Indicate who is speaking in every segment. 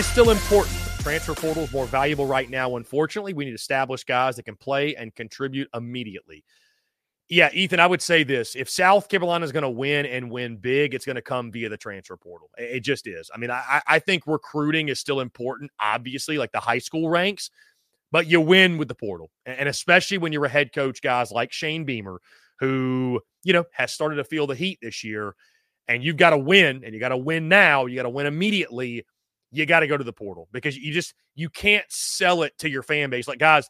Speaker 1: Is still important. Transfer portal is more valuable right now. Unfortunately, we need established guys that can play and contribute immediately. Yeah, Ethan, I would say this. If South Carolina is going to win and win big, it's going to come via the transfer portal. It just is. I mean, I, I think recruiting is still important, obviously, like the high school ranks, but you win with the portal. And especially when you're a head coach, guys like Shane Beamer, who, you know, has started to feel the heat this year. And you've got to win, and you got to win now. You got to win immediately. You got to go to the portal because you just you can't sell it to your fan base. Like, guys,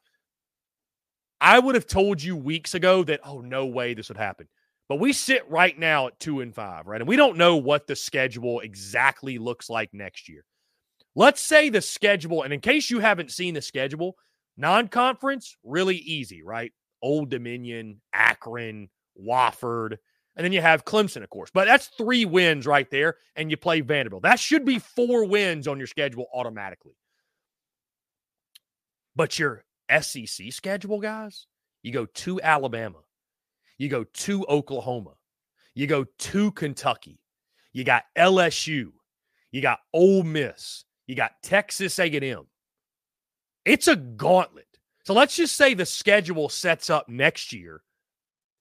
Speaker 1: I would have told you weeks ago that, oh, no way this would happen. But we sit right now at two and five, right? And we don't know what the schedule exactly looks like next year. Let's say the schedule, and in case you haven't seen the schedule, non conference, really easy, right? Old Dominion, Akron, Wofford, and then you have Clemson, of course. But that's three wins right there, and you play Vanderbilt. That should be four wins on your schedule automatically. But your SEC schedule, guys, you go to Alabama, you go to Oklahoma, you go to Kentucky, you got LSU, you got Ole Miss, you got Texas A&M. It's a gauntlet. So let's just say the schedule sets up next year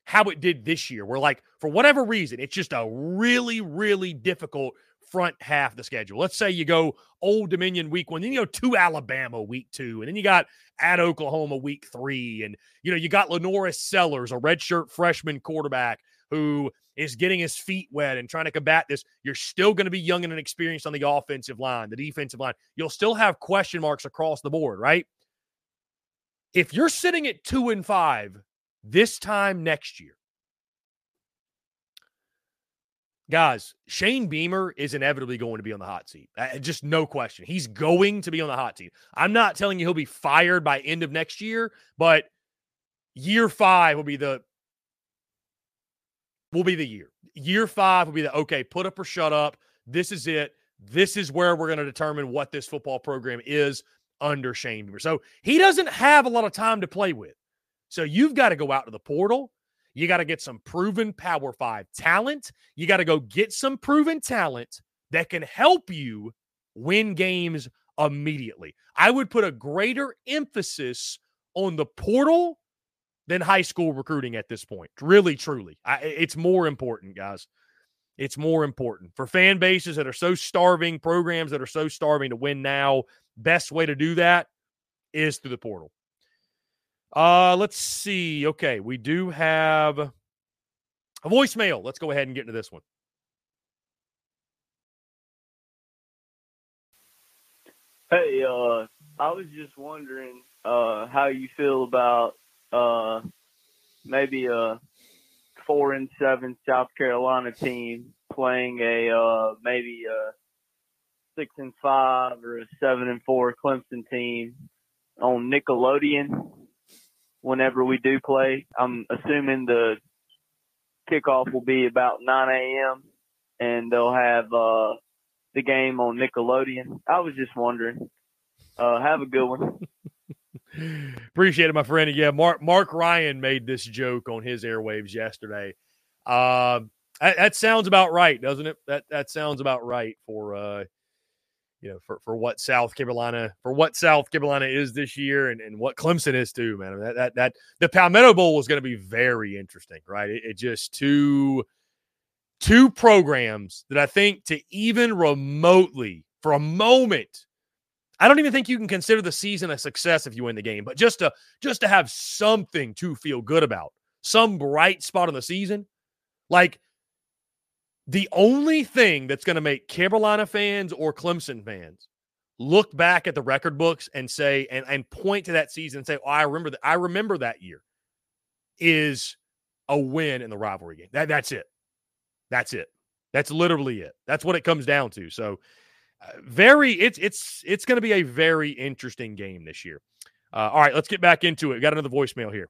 Speaker 1: how it did this year, where like for whatever reason, it's just a really, really difficult front half the schedule. Let's say you go Old Dominion week one, then you go to Alabama week two, and then you got at Oklahoma week three, and you know you got LaNorris Sellers, a redshirt freshman quarterback who is getting his feet wet and trying to combat this. You're still going to be young and inexperienced on the offensive line, the defensive line. You'll still have question marks across the board, right? If you're sitting at two and five this time next year, guys, Shane Beamer is inevitably going to be on the hot seat. Uh, just no question. He's going to be on the hot seat. I'm not telling you he'll be fired by end of next year, but year five will be the will be the year. Year five will be the okay, put up or shut up. This is it. This is where we're going to determine what this football program is under Shane Beamer. So he doesn't have a lot of time to play with. So you've got to go out to the portal. You got to get some proven Power Five talent. You got to go get some proven talent that can help you win games immediately. I would put a greater emphasis on the portal than high school recruiting at this point. Really, truly. I, it's more important, guys. It's more important for fan bases that are so starving, programs that are so starving to win now. Best way to do that is through the portal. Uh, let's see. Okay, we do have a voicemail. Let's go ahead and get into this one.
Speaker 2: Hey, uh, I was just wondering uh, how you feel about uh, maybe a four and seven South Carolina team playing a uh, maybe a six and five or a seven and four Clemson team on Nickelodeon whenever we do play. I'm assuming the kickoff will be about 9 a.m. and they'll have uh, the game on Nickelodeon. I was just wondering. Uh, have a good one.
Speaker 1: Appreciate it, my friend. Yeah, Mark Mark Ryan made this joke on his airwaves yesterday. Uh, that, that, sounds about right, doesn't it? That that sounds about right for uh, you know, for, for what South Carolina for what South Carolina is this year and, and what Clemson is too, man. I mean, that, that that the Palmetto Bowl is going to be very interesting, right? It, it, just two two programs that I think to even remotely for a moment, I don't even think you can consider the season a success if you win the game, but just to just to have something to feel good about, some bright spot in the season, like the only thing that's going to make Carolina fans or Clemson fans look back at the record books and say and, and point to that season and say, "Oh, I remember that. I remember that year." Is a win in the rivalry game. That that's it. That's it. That's literally it. That's what it comes down to. So, uh, very it's it's it's going to be a very interesting game this year. Uh, all right, let's get back into it. We got another voicemail here.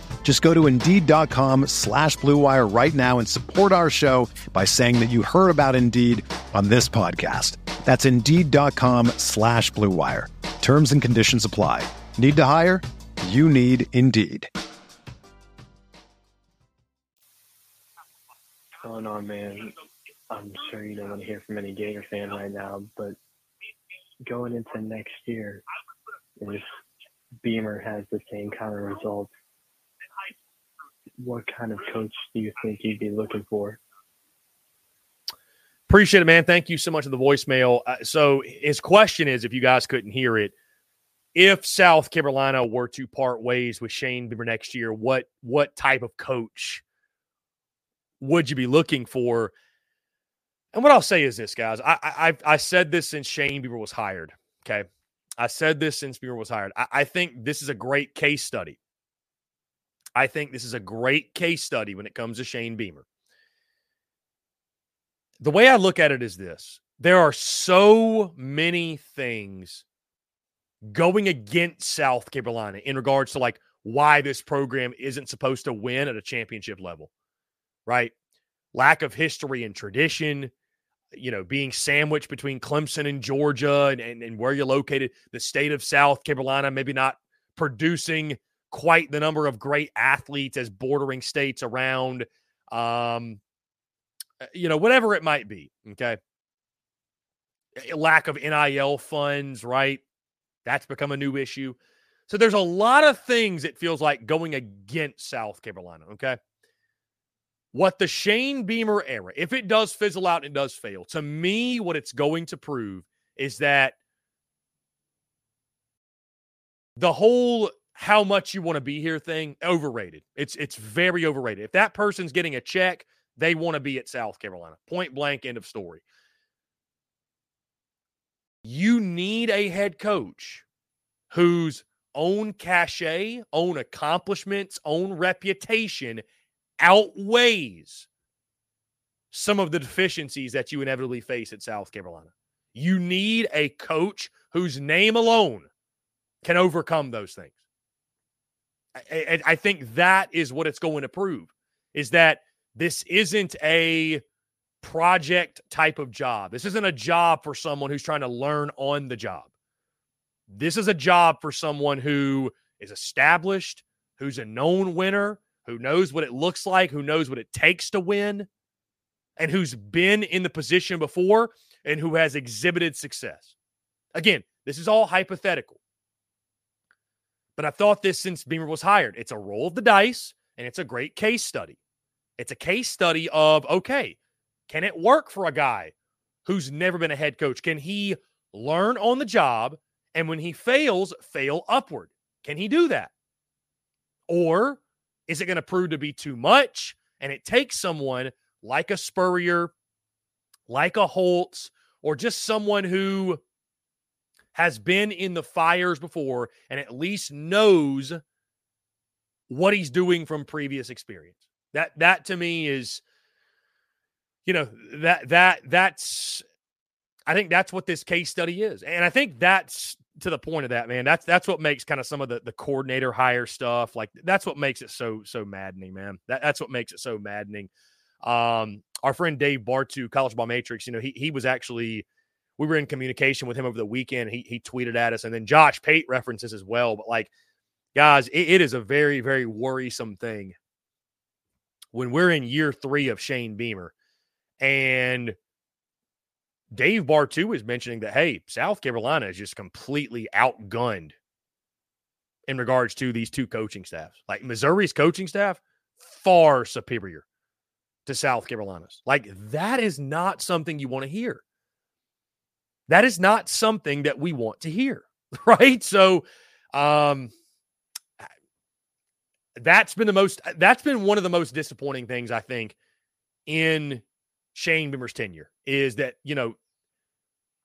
Speaker 3: Just go to Indeed.com slash BlueWire right now and support our show by saying that you heard about Indeed on this podcast. That's Indeed.com slash BlueWire. Terms and conditions apply. Need to hire? You need Indeed.
Speaker 4: Going on, man? I'm sure you don't want to hear from any Gator fan right now, but going into next year, if Beamer has the same kind of results, what kind of coach do you think you'd be looking for?
Speaker 1: Appreciate it, man. Thank you so much for the voicemail. Uh, so his question is, if you guys couldn't hear it, if South Carolina were to part ways with Shane Bieber next year, what what type of coach would you be looking for? And what I'll say is this, guys. I I I said this since Shane Bieber was hired. Okay, I said this since Bieber was hired. I, I think this is a great case study. I think this is a great case study when it comes to Shane Beamer. The way I look at it is this: there are so many things going against South Carolina in regards to like why this program isn't supposed to win at a championship level, right? Lack of history and tradition, you know, being sandwiched between Clemson and Georgia and, and, and where you're located, the state of South Carolina, maybe not producing quite the number of great athletes as bordering states around, um, uh, you know, whatever it might be. Okay. Lack of NIL funds, right? That's become a new issue. So there's a lot of things it feels like going against South Carolina. Okay what the Shane Beamer era, if it does fizzle out and does fail, to me, what it's going to prove is that the whole how much you want to be here thing overrated. It's it's very overrated. If that person's getting a check, they want to be at South Carolina. Point blank, end of story. You need a head coach whose own cachet, own accomplishments, own reputation outweighs some of the deficiencies that you inevitably face at South Carolina. You need a coach whose name alone can overcome those things. I, I, think that is what it's going to prove is that this isn't a project type of job. This isn't a job for someone who's trying to learn on the job. This is a job for someone who is established, who's a known winner, who knows what it looks like, who knows what it takes to win, and who's been in the position before and who has exhibited success. Again, this is all hypothetical. But I've thought this since Beamer was hired. It's a roll of the dice and it's a great case study. It's a case study of okay, can it work for a guy who's never been a head coach? Can he learn on the job and when he fails, fail upward? Can he do that? Or is it going to prove to be too much? And it takes someone like a Spurrier, like a Holtz, or just someone who has been in the fires before and at least knows what he's doing from previous experience. That that to me is you know that that that's I think that's what this case study is. And I think that's to the point of that, man, that's that's what makes kind of some of the the coordinator hire stuff like that's what makes it so so maddening, man. That, that's what makes it so maddening. Um, our friend Dave Bartoo, College Ball Matrix, you know, he he was actually we were in communication with him over the weekend. He he tweeted at us, and then Josh Pate references as well. But like, guys, it, it is a very very worrisome thing when we're in year three of Shane Beamer, and Dave Bartoo is mentioning that, hey, South Carolina is just completely outgunned in regards to these two coaching staffs. Like Missouri's coaching staff, far superior to South Carolina's. Like that is not something you want to hear. That is not something that we want to hear, right? So, um, that's been the most that's been one of the most disappointing things I think in Shane Beamer's tenure is that, you know,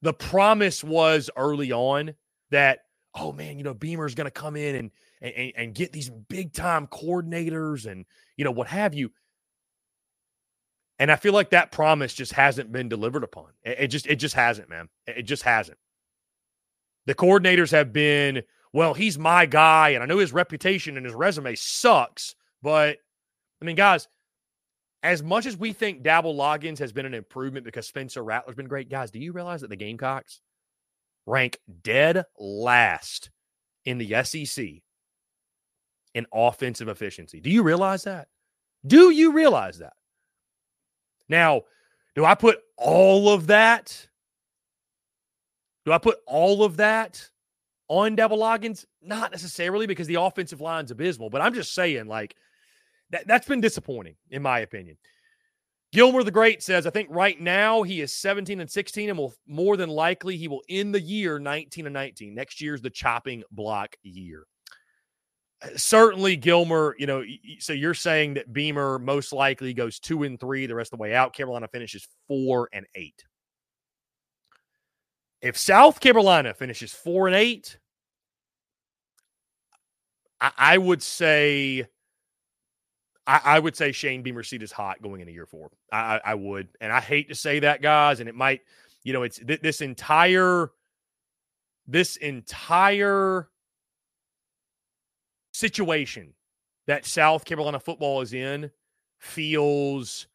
Speaker 1: the promise was early on that, oh man, you know, Beamer's going to come in and, and and get these big time coordinators and you know what have you. And I feel like that promise just hasn't been delivered upon. It, it just it just hasn't, man. It just hasn't. The coordinators have been, well, he's my guy, and I know his reputation and his resume sucks, but I mean, guys, as much as we think Dowell Loggains has been an improvement because Spencer Rattler's been great, guys, do you realize that the Gamecocks rank dead last in the SEC in offensive efficiency? Do you realize that? Do you realize that? Now, do I put all of that? Do I put all of that on Dowell Loggains? Not necessarily because the offensive line's abysmal, but I'm just saying, like, that, that's been disappointing, in my opinion. Gilmer the Great says, I think right now he is 17 and 16 and will more than likely he will end the year 19 and 19. Next year's the chopping block year. Uh, certainly, Gilmer, you know, so you're saying that Beamer most likely goes two and three the rest of the way out. Carolina finishes four and eight. If South Carolina finishes four and eight, I, I would say I, I, would say Shane Beamer seat is hot going into year four. I, I, would, and I hate to say that, guys. And it might, you know, it's th- this entire, this entire situation that South Carolina football is in feels.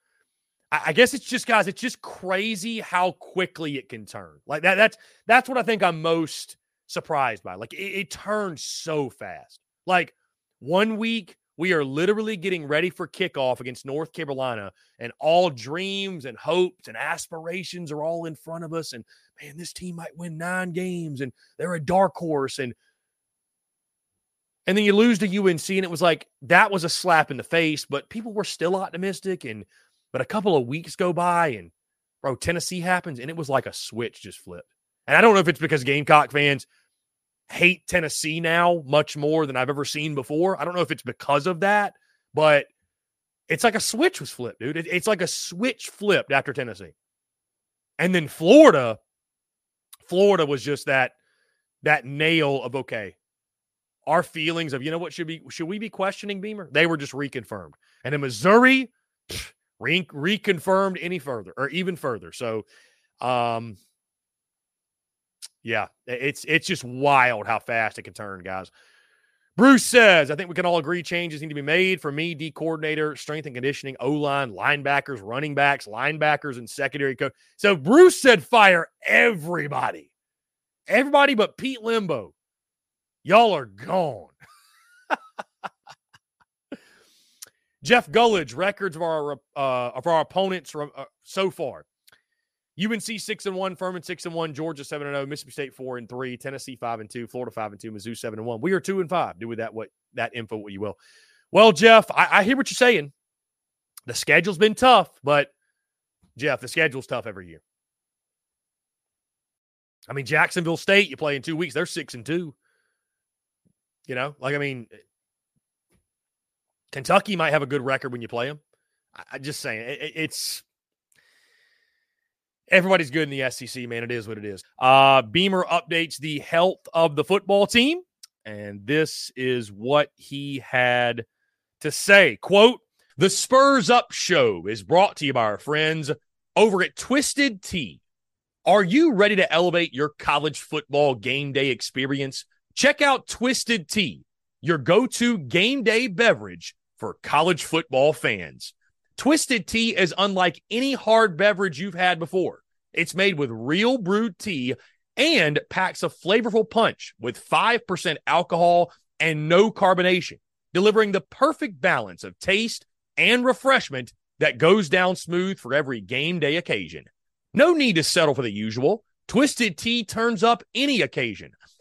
Speaker 1: I, guess it's just, guys. It's just crazy how quickly it can turn. Like that. That's that's what I think I'm most surprised by. Like it, it turns so fast. Like one week we are literally getting ready for kickoff against North Carolina, and all dreams and hopes and aspirations are all in front of us. And man, this team might win nine games, and they're a dark horse. And and then you lose to UNC, and it was like that was a slap in the face, but people were still optimistic. And but a couple of weeks go by, and bro, Tennessee happens, and it was like a switch just flipped. And I don't know if it's because Gamecock fans hate Tennessee now much more than I've ever seen before. I don't know if it's because of that, but it's like a switch was flipped, dude. It, it's like a switch flipped after Tennessee. And then Florida, Florida was just that that nail of okay. Our feelings of you know what should be should we be questioning Beamer? They were just reconfirmed. And in Missouri, re- reconfirmed any further or even further. So um yeah, it's it's just wild how fast it can turn, guys. Bruce says, I think we can all agree changes need to be made. For me, D coordinator, strength and conditioning, O line, linebackers, running backs, linebackers, and secondary coach. So Bruce said fire everybody. Everybody but Pete Lembo. Y'all are gone. Jeff Gullidge, records of our uh, of our opponents uh, so far. UNC six and one, Furman six and one, Georgia seven and zero, oh, Mississippi State four and three, Tennessee five and two, Florida five and two, Mizzou seven and one. We are two and five. Do with that what that info what you will. Well, Jeff, I, I hear what you're saying. The schedule's been tough, but Jeff, the schedule's tough every year. I mean, Jacksonville State, you play in two weeks, they're six and two. You know, like I mean, Kentucky might have a good record when you play them. I, I just saying, it, it's everybody's good in the SEC, man. It is what it is. Uh, Beamer updates the health of the football team, and this is what he had to say. Quote, the Spurs Up Show is brought to you by our friends over at Twisted Tea. Are you ready to elevate your college football game day experience? Check out Twisted Tea, your go to game day beverage for college football fans. Twisted Tea is unlike any hard beverage you've had before. It's made with real brewed tea and packs a flavorful punch with 5% alcohol and no carbonation, delivering the perfect balance of taste and refreshment that goes down smooth for every game day occasion. No need to settle for the usual. Twisted Tea turns up any occasion,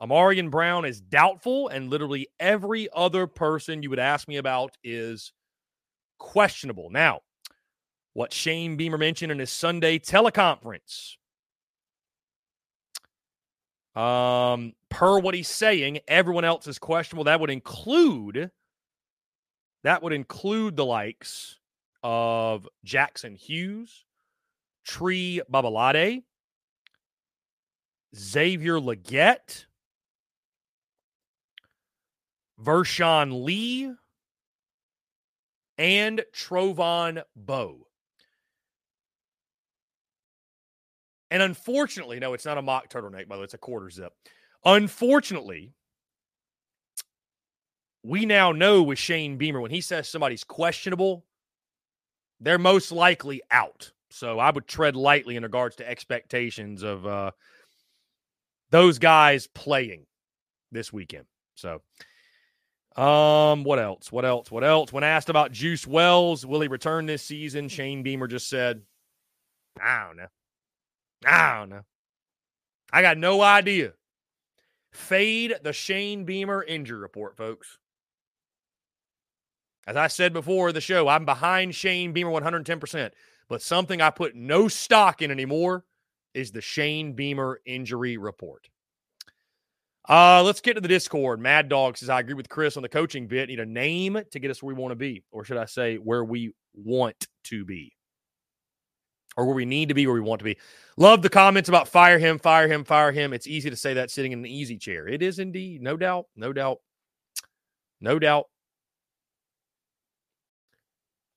Speaker 1: Ahmarean Brown is doubtful, and literally every other person you would ask me about is questionable. Now, what Shane Beamer mentioned in his Sunday teleconference um, per what he's saying, everyone else is questionable. That would include that would include the likes of Jackson Hughes, Tree Babalade, Xavier Legette, Vershawn Lee, and Trovon Bow. And unfortunately, no, it's not a mock turtleneck, by the way, it's a quarter zip. Unfortunately, we now know with Shane Beamer, when he says somebody's questionable, they're most likely out. So I would tread lightly in regards to expectations of uh, those guys playing this weekend. So, um, what else? What else? What else? When asked about Juice Wells, will he return this season? Shane Beamer just said, I don't know. I don't know. I got no idea. Fade the Shane Beamer injury report, folks. As I said before the show, I'm behind Shane Beamer 110%. But something I put no stock in anymore is the Shane Beamer injury report. Uh, let's get to the Discord. Mad Dog says, I agree with Chris on the coaching bit. Need a name to get us where we want to be, or should I say where we want to be? or where we need to be, where we want to be. Love the comments about fire him, fire him, fire him. It's easy to say that sitting in an easy chair. It is indeed, no doubt, no doubt, no doubt.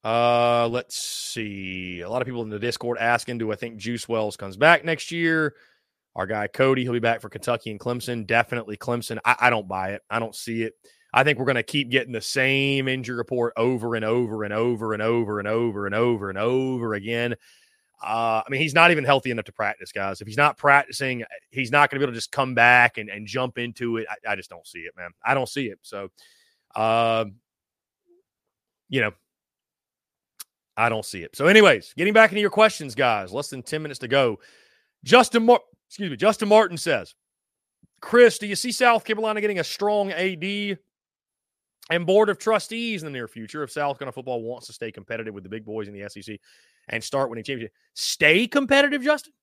Speaker 1: Uh, let's see. A lot of people in the Discord asking, do I think Juice Wells comes back next year? Our guy Cody, he'll be back for Kentucky and Clemson. Definitely Clemson. I, I don't buy it. I don't see it. I think we're going to keep getting the same injury report over and over and over and over and over and over and over again. Uh, I mean, he's not even healthy enough to practice, guys. If he's not practicing, he's not going to be able to just come back and, and jump into it. I, I just don't see it, man. I don't see it. So, uh, you know, I don't see it. So, anyways, getting back into your questions, guys. Less than ten minutes to go. Justin, Mar- excuse me, Justin Martin says, Chris, do you see South Carolina getting a strong AD and board of trustees in the near future if South Carolina football wants to stay competitive with the big boys in the SEC? and start winning championships. Stay competitive, Justin.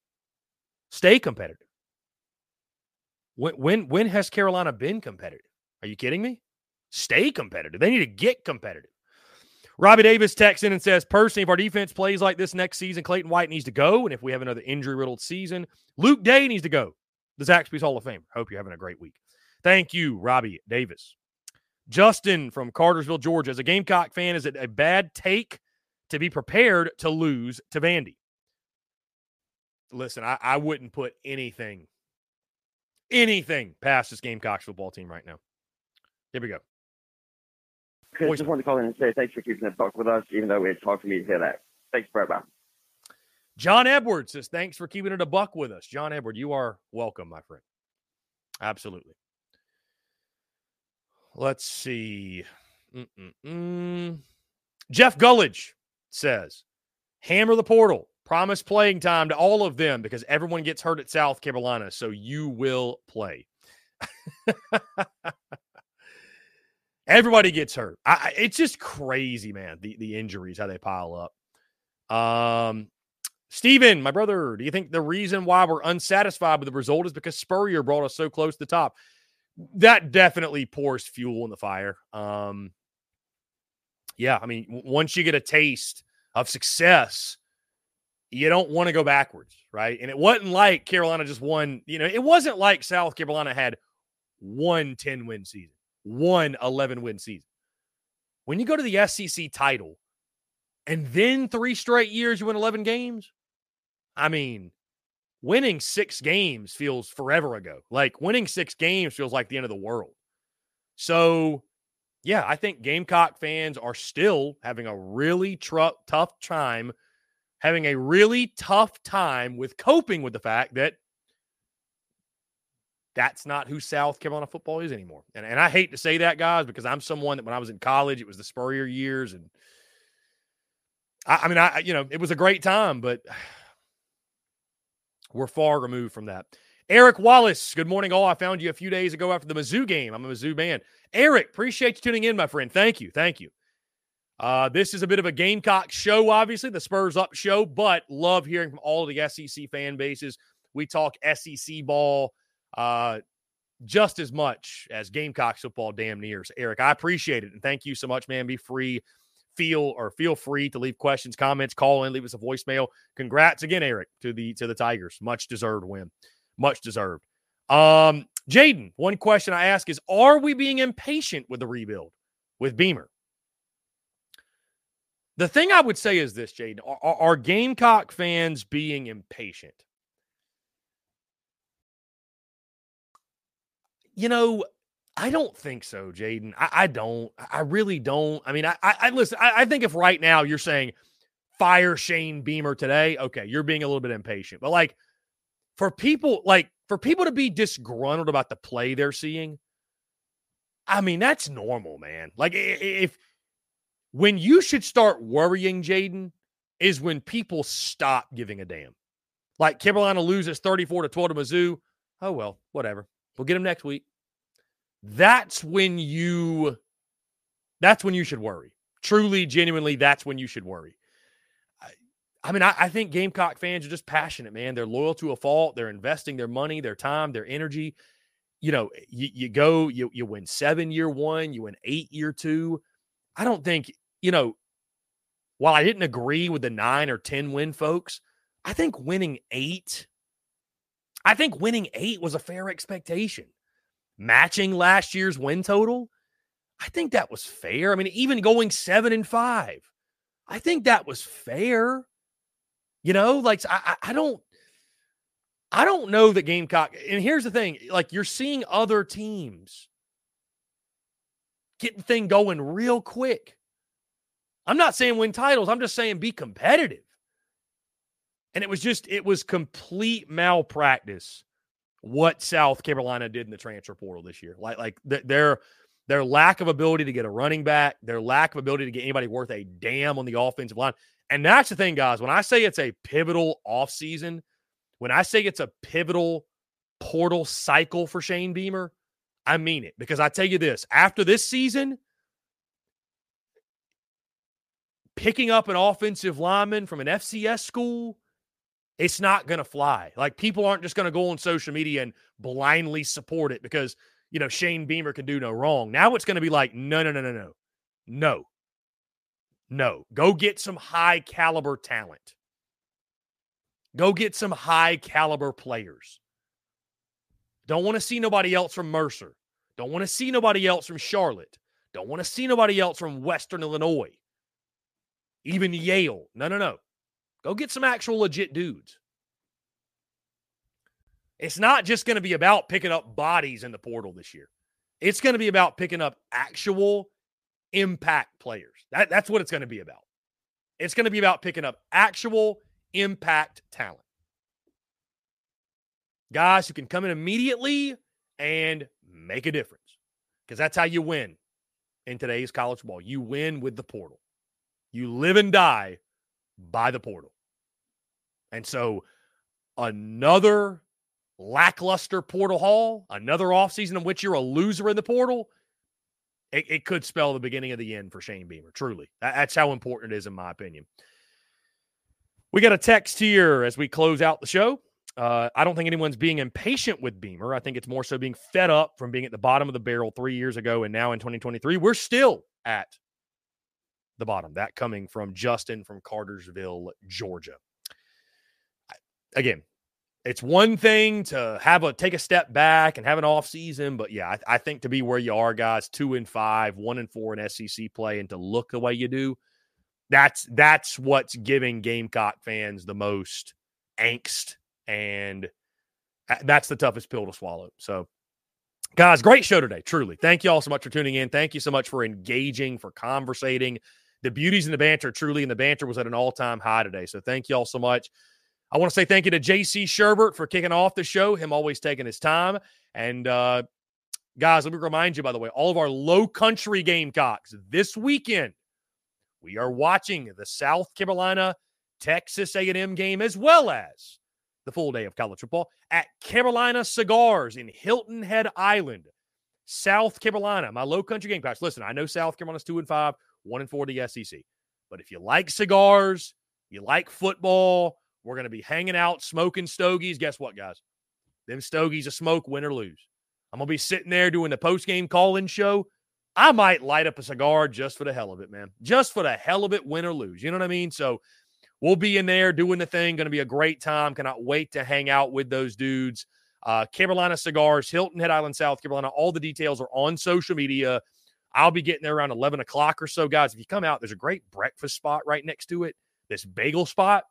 Speaker 1: Stay competitive. When when when has Carolina been competitive? Are you kidding me? Stay competitive. They need to get competitive. Robbie Davis texts in and says, personally, if our defense plays like this next season, Clayton White needs to go. And if we have another injury riddled season, Luke Day needs to go. The Zaxby's Hall of Fame. Hope you're having a great week. Thank you, Robbie Davis. Justin from Cartersville, Georgia. As a Gamecock fan, is it a bad take to be prepared to lose to Vandy. Listen, I, I wouldn't put anything, anything past this Gamecocks football team right now. Here we go.
Speaker 5: Chris, just wanted to call in and say thanks for keeping the buck with us, even though it's hard for me to hear that. Thanks, bye.
Speaker 1: John Edwards says, thanks for keeping it a buck with us. John Edward, you are welcome, my friend. Absolutely. Let's see. Mm-mm-mm. Jeff Gullidge says, hammer the portal. Promise playing time to all of them because everyone gets hurt at South Carolina. So you will play. Everybody gets hurt. I, it's just crazy, man. The the injuries, how they pile up. Um, Steven, my brother, do you think the reason why we're unsatisfied with the result is because Spurrier brought us so close to the top? That definitely pours fuel in the fire. Um, yeah, I mean, once you get a taste of success, you don't want to go backwards, right? And it wasn't like Carolina just won, you know, it wasn't like South Carolina had one 10 win season, one 11 win season. When you go to the SEC title and then three straight years you win 11 games, I mean, winning six games feels forever ago. Like winning six games feels like the end of the world. So, yeah, I think Gamecock fans are still having a really tr- tough time, having a really tough time with coping with the fact that that's not who South Carolina football is anymore. And, and I hate to say that, guys, because I'm someone that when I was in college, it was the Spurrier years. And I, I mean, I, you know, it was a great time, but we're far removed from that. Eric Wallace, good morning, all. I found you a few days ago after the Mizzou game. I'm a Mizzou man. Eric, appreciate you tuning in, my friend. Thank you. Thank you. Uh, this is a bit of a Gamecock show, obviously, the Spurs Up show, but love hearing from all of the SEC fan bases. We talk SEC ball uh, just as much as Gamecock football, damn near. Eric, I appreciate it. And thank you so much, man. Be free feel or feel free to leave questions, comments, call in, leave us a voicemail. Congrats again, Eric, to the to the Tigers. Much deserved win. Much deserved. Um, Jaden, one question I ask is are we being impatient with the rebuild with Beamer? The thing I would say is this, Jaden, are, are Gamecock fans being impatient? You know, I don't think so, Jaden. I, I, don't. I really don't. I mean, I, I, I listen. I, I, think if right now you're saying fire Shane Beamer today, okay, you're being a little bit impatient. But like for people, like for people to be disgruntled about the play they're seeing, I mean, that's normal, man. Like if when you should start worrying, Jaden, is when people stop giving a damn. Like Carolina loses 34 to 12 to Mizzou. Oh well, whatever. We'll get them next week that's when you that's when you should worry. Truly, genuinely, that's when you should worry. I, I mean, I, I, think Gamecock fans are just passionate, man. They're loyal to a fault. They're investing their money, their time, their energy. You know, you, you go, you, you win seven year one, you win eight year two. I don't think, you know, while I didn't agree with the nine or 10 win folks, I think winning eight, I think winning eight was a fair expectation matching last year's win total, I think that was fair. I mean, even going seven and five, I think that was fair. You know, like I, I don't, I don't know that Gamecock. And here's the thing: like you're seeing other teams get the thing going real quick. I'm not saying win titles. I'm just saying be competitive. And it was just, it was complete malpractice what South Carolina did in the transfer portal this year. Like like their their lack of ability to get a running back, their lack of ability to get anybody worth a damn on the offensive line. And that's the thing, guys. When I say it's a pivotal offseason, when I say it's a pivotal portal cycle for Shane Beamer, I mean it. Because I tell you this, after this season, picking up an offensive lineman from an FCS school it's not going to fly. Like people aren't just going to go on social media and blindly support it because, you know, Shane Beamer can do no wrong. Now it's going to be like, no, no, no, no, no. No. No. Go get some high caliber talent. Go get some high caliber players. Don't want to see nobody else from Mercer. Don't want to see nobody else from Charlotte. Don't want to see nobody else from Western Illinois. Even Yale. No, no, no. Go get some actual legit dudes. It's not just going to be about picking up bodies in the portal this year. It's going to be about picking up actual impact players. That, that's what it's going to be about. It's going to be about picking up actual impact talent. Guys who can come in immediately and make a difference because that's how you win in today's college ball. You win with the portal. You live and die by the portal. And so another lackluster portal haul, another offseason in which you're a loser in the portal, it, it, could spell the beginning of the end for Shane Beamer. Truly. That, that's how important it is, in my opinion. We got a text here as we close out the show. Uh, I don't think anyone's being impatient with Beamer. I think it's more so being fed up from being at the bottom of the barrel three years ago and now in 2023. We're still at the bottom. That coming from Justin from Cartersville, Georgia. Again, it's one thing to have a take a step back and have an off season, but yeah, I, I, think to be where you are, guys, two and five, one and four in SEC play, and to look the way you do, that's that's what's giving Gamecock fans the most angst, and uh, that's the toughest pill to swallow. So, guys, great show today. Truly, thank you all so much for tuning in. Thank you so much for engaging, for conversating. The beauties in the banter, truly, and the banter was at an all time high today. So, thank you all so much. I want to say thank you to JC Shurburtt for kicking off the show, him always taking his time. And uh, guys, let me remind you, by the way, all of our low country Gamecocks this weekend, we are watching the South Carolina Texas A&M game as well as the full day of college football at Carolina Cigars in Hilton Head Island, South Carolina. My low country Gamecocks. Listen, I know South Carolina's two and five, one and four the SEC, but if you like cigars, you like football we're going to be hanging out, smoking stogies. Guess what, guys? Them stogies a smoke, win or lose. I'm going to be sitting there doing the post game call in show. I might light up a cigar just for the hell of it, man. Just for the hell of it, win or lose. You know what I mean? So we'll be in there doing the thing. Going to be a great time. Cannot wait to hang out with those dudes. Uh, Carolina Cigars, Hilton Head Island, South Carolina. All the details are on social media. I'll be getting there around 11 o'clock or so, guys. If you come out, there's a great breakfast spot right next to it. This bagel spot.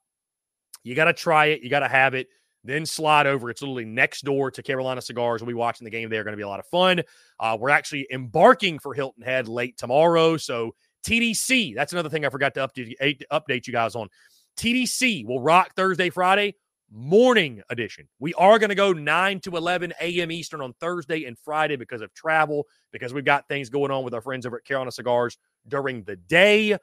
Speaker 1: You got to try it. You got to have it. Then slide over. It's literally next door to Carolina Cigars. We'll be watching the game there. Going to be a lot of fun. Uh, we're actually embarking for Hilton Head late tomorrow. So TDC, that's another thing I forgot to update, update you guys on. TDC will rock Thursday, Friday morning edition. We are going to go 9 to 11 a.m. Eastern on Thursday and Friday because of travel, because we've got things going on with our friends over at Carolina Cigars during the day.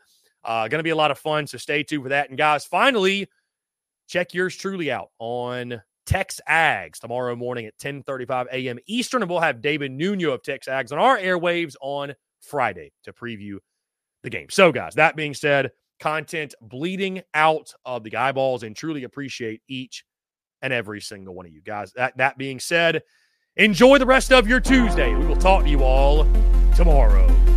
Speaker 1: Uh, going to be a lot of fun. So stay tuned for that. And guys, finally, check yours truly out on TexAgs tomorrow morning at 10:35 a.m. Eastern, and we'll have David Nuno of TexAgs on our airwaves on Friday to preview the game. So, guys, that being said, content bleeding out of the eyeballs, and truly appreciate each and every single one of you guys. That that being said, enjoy the rest of your Tuesday. We will talk to you all tomorrow.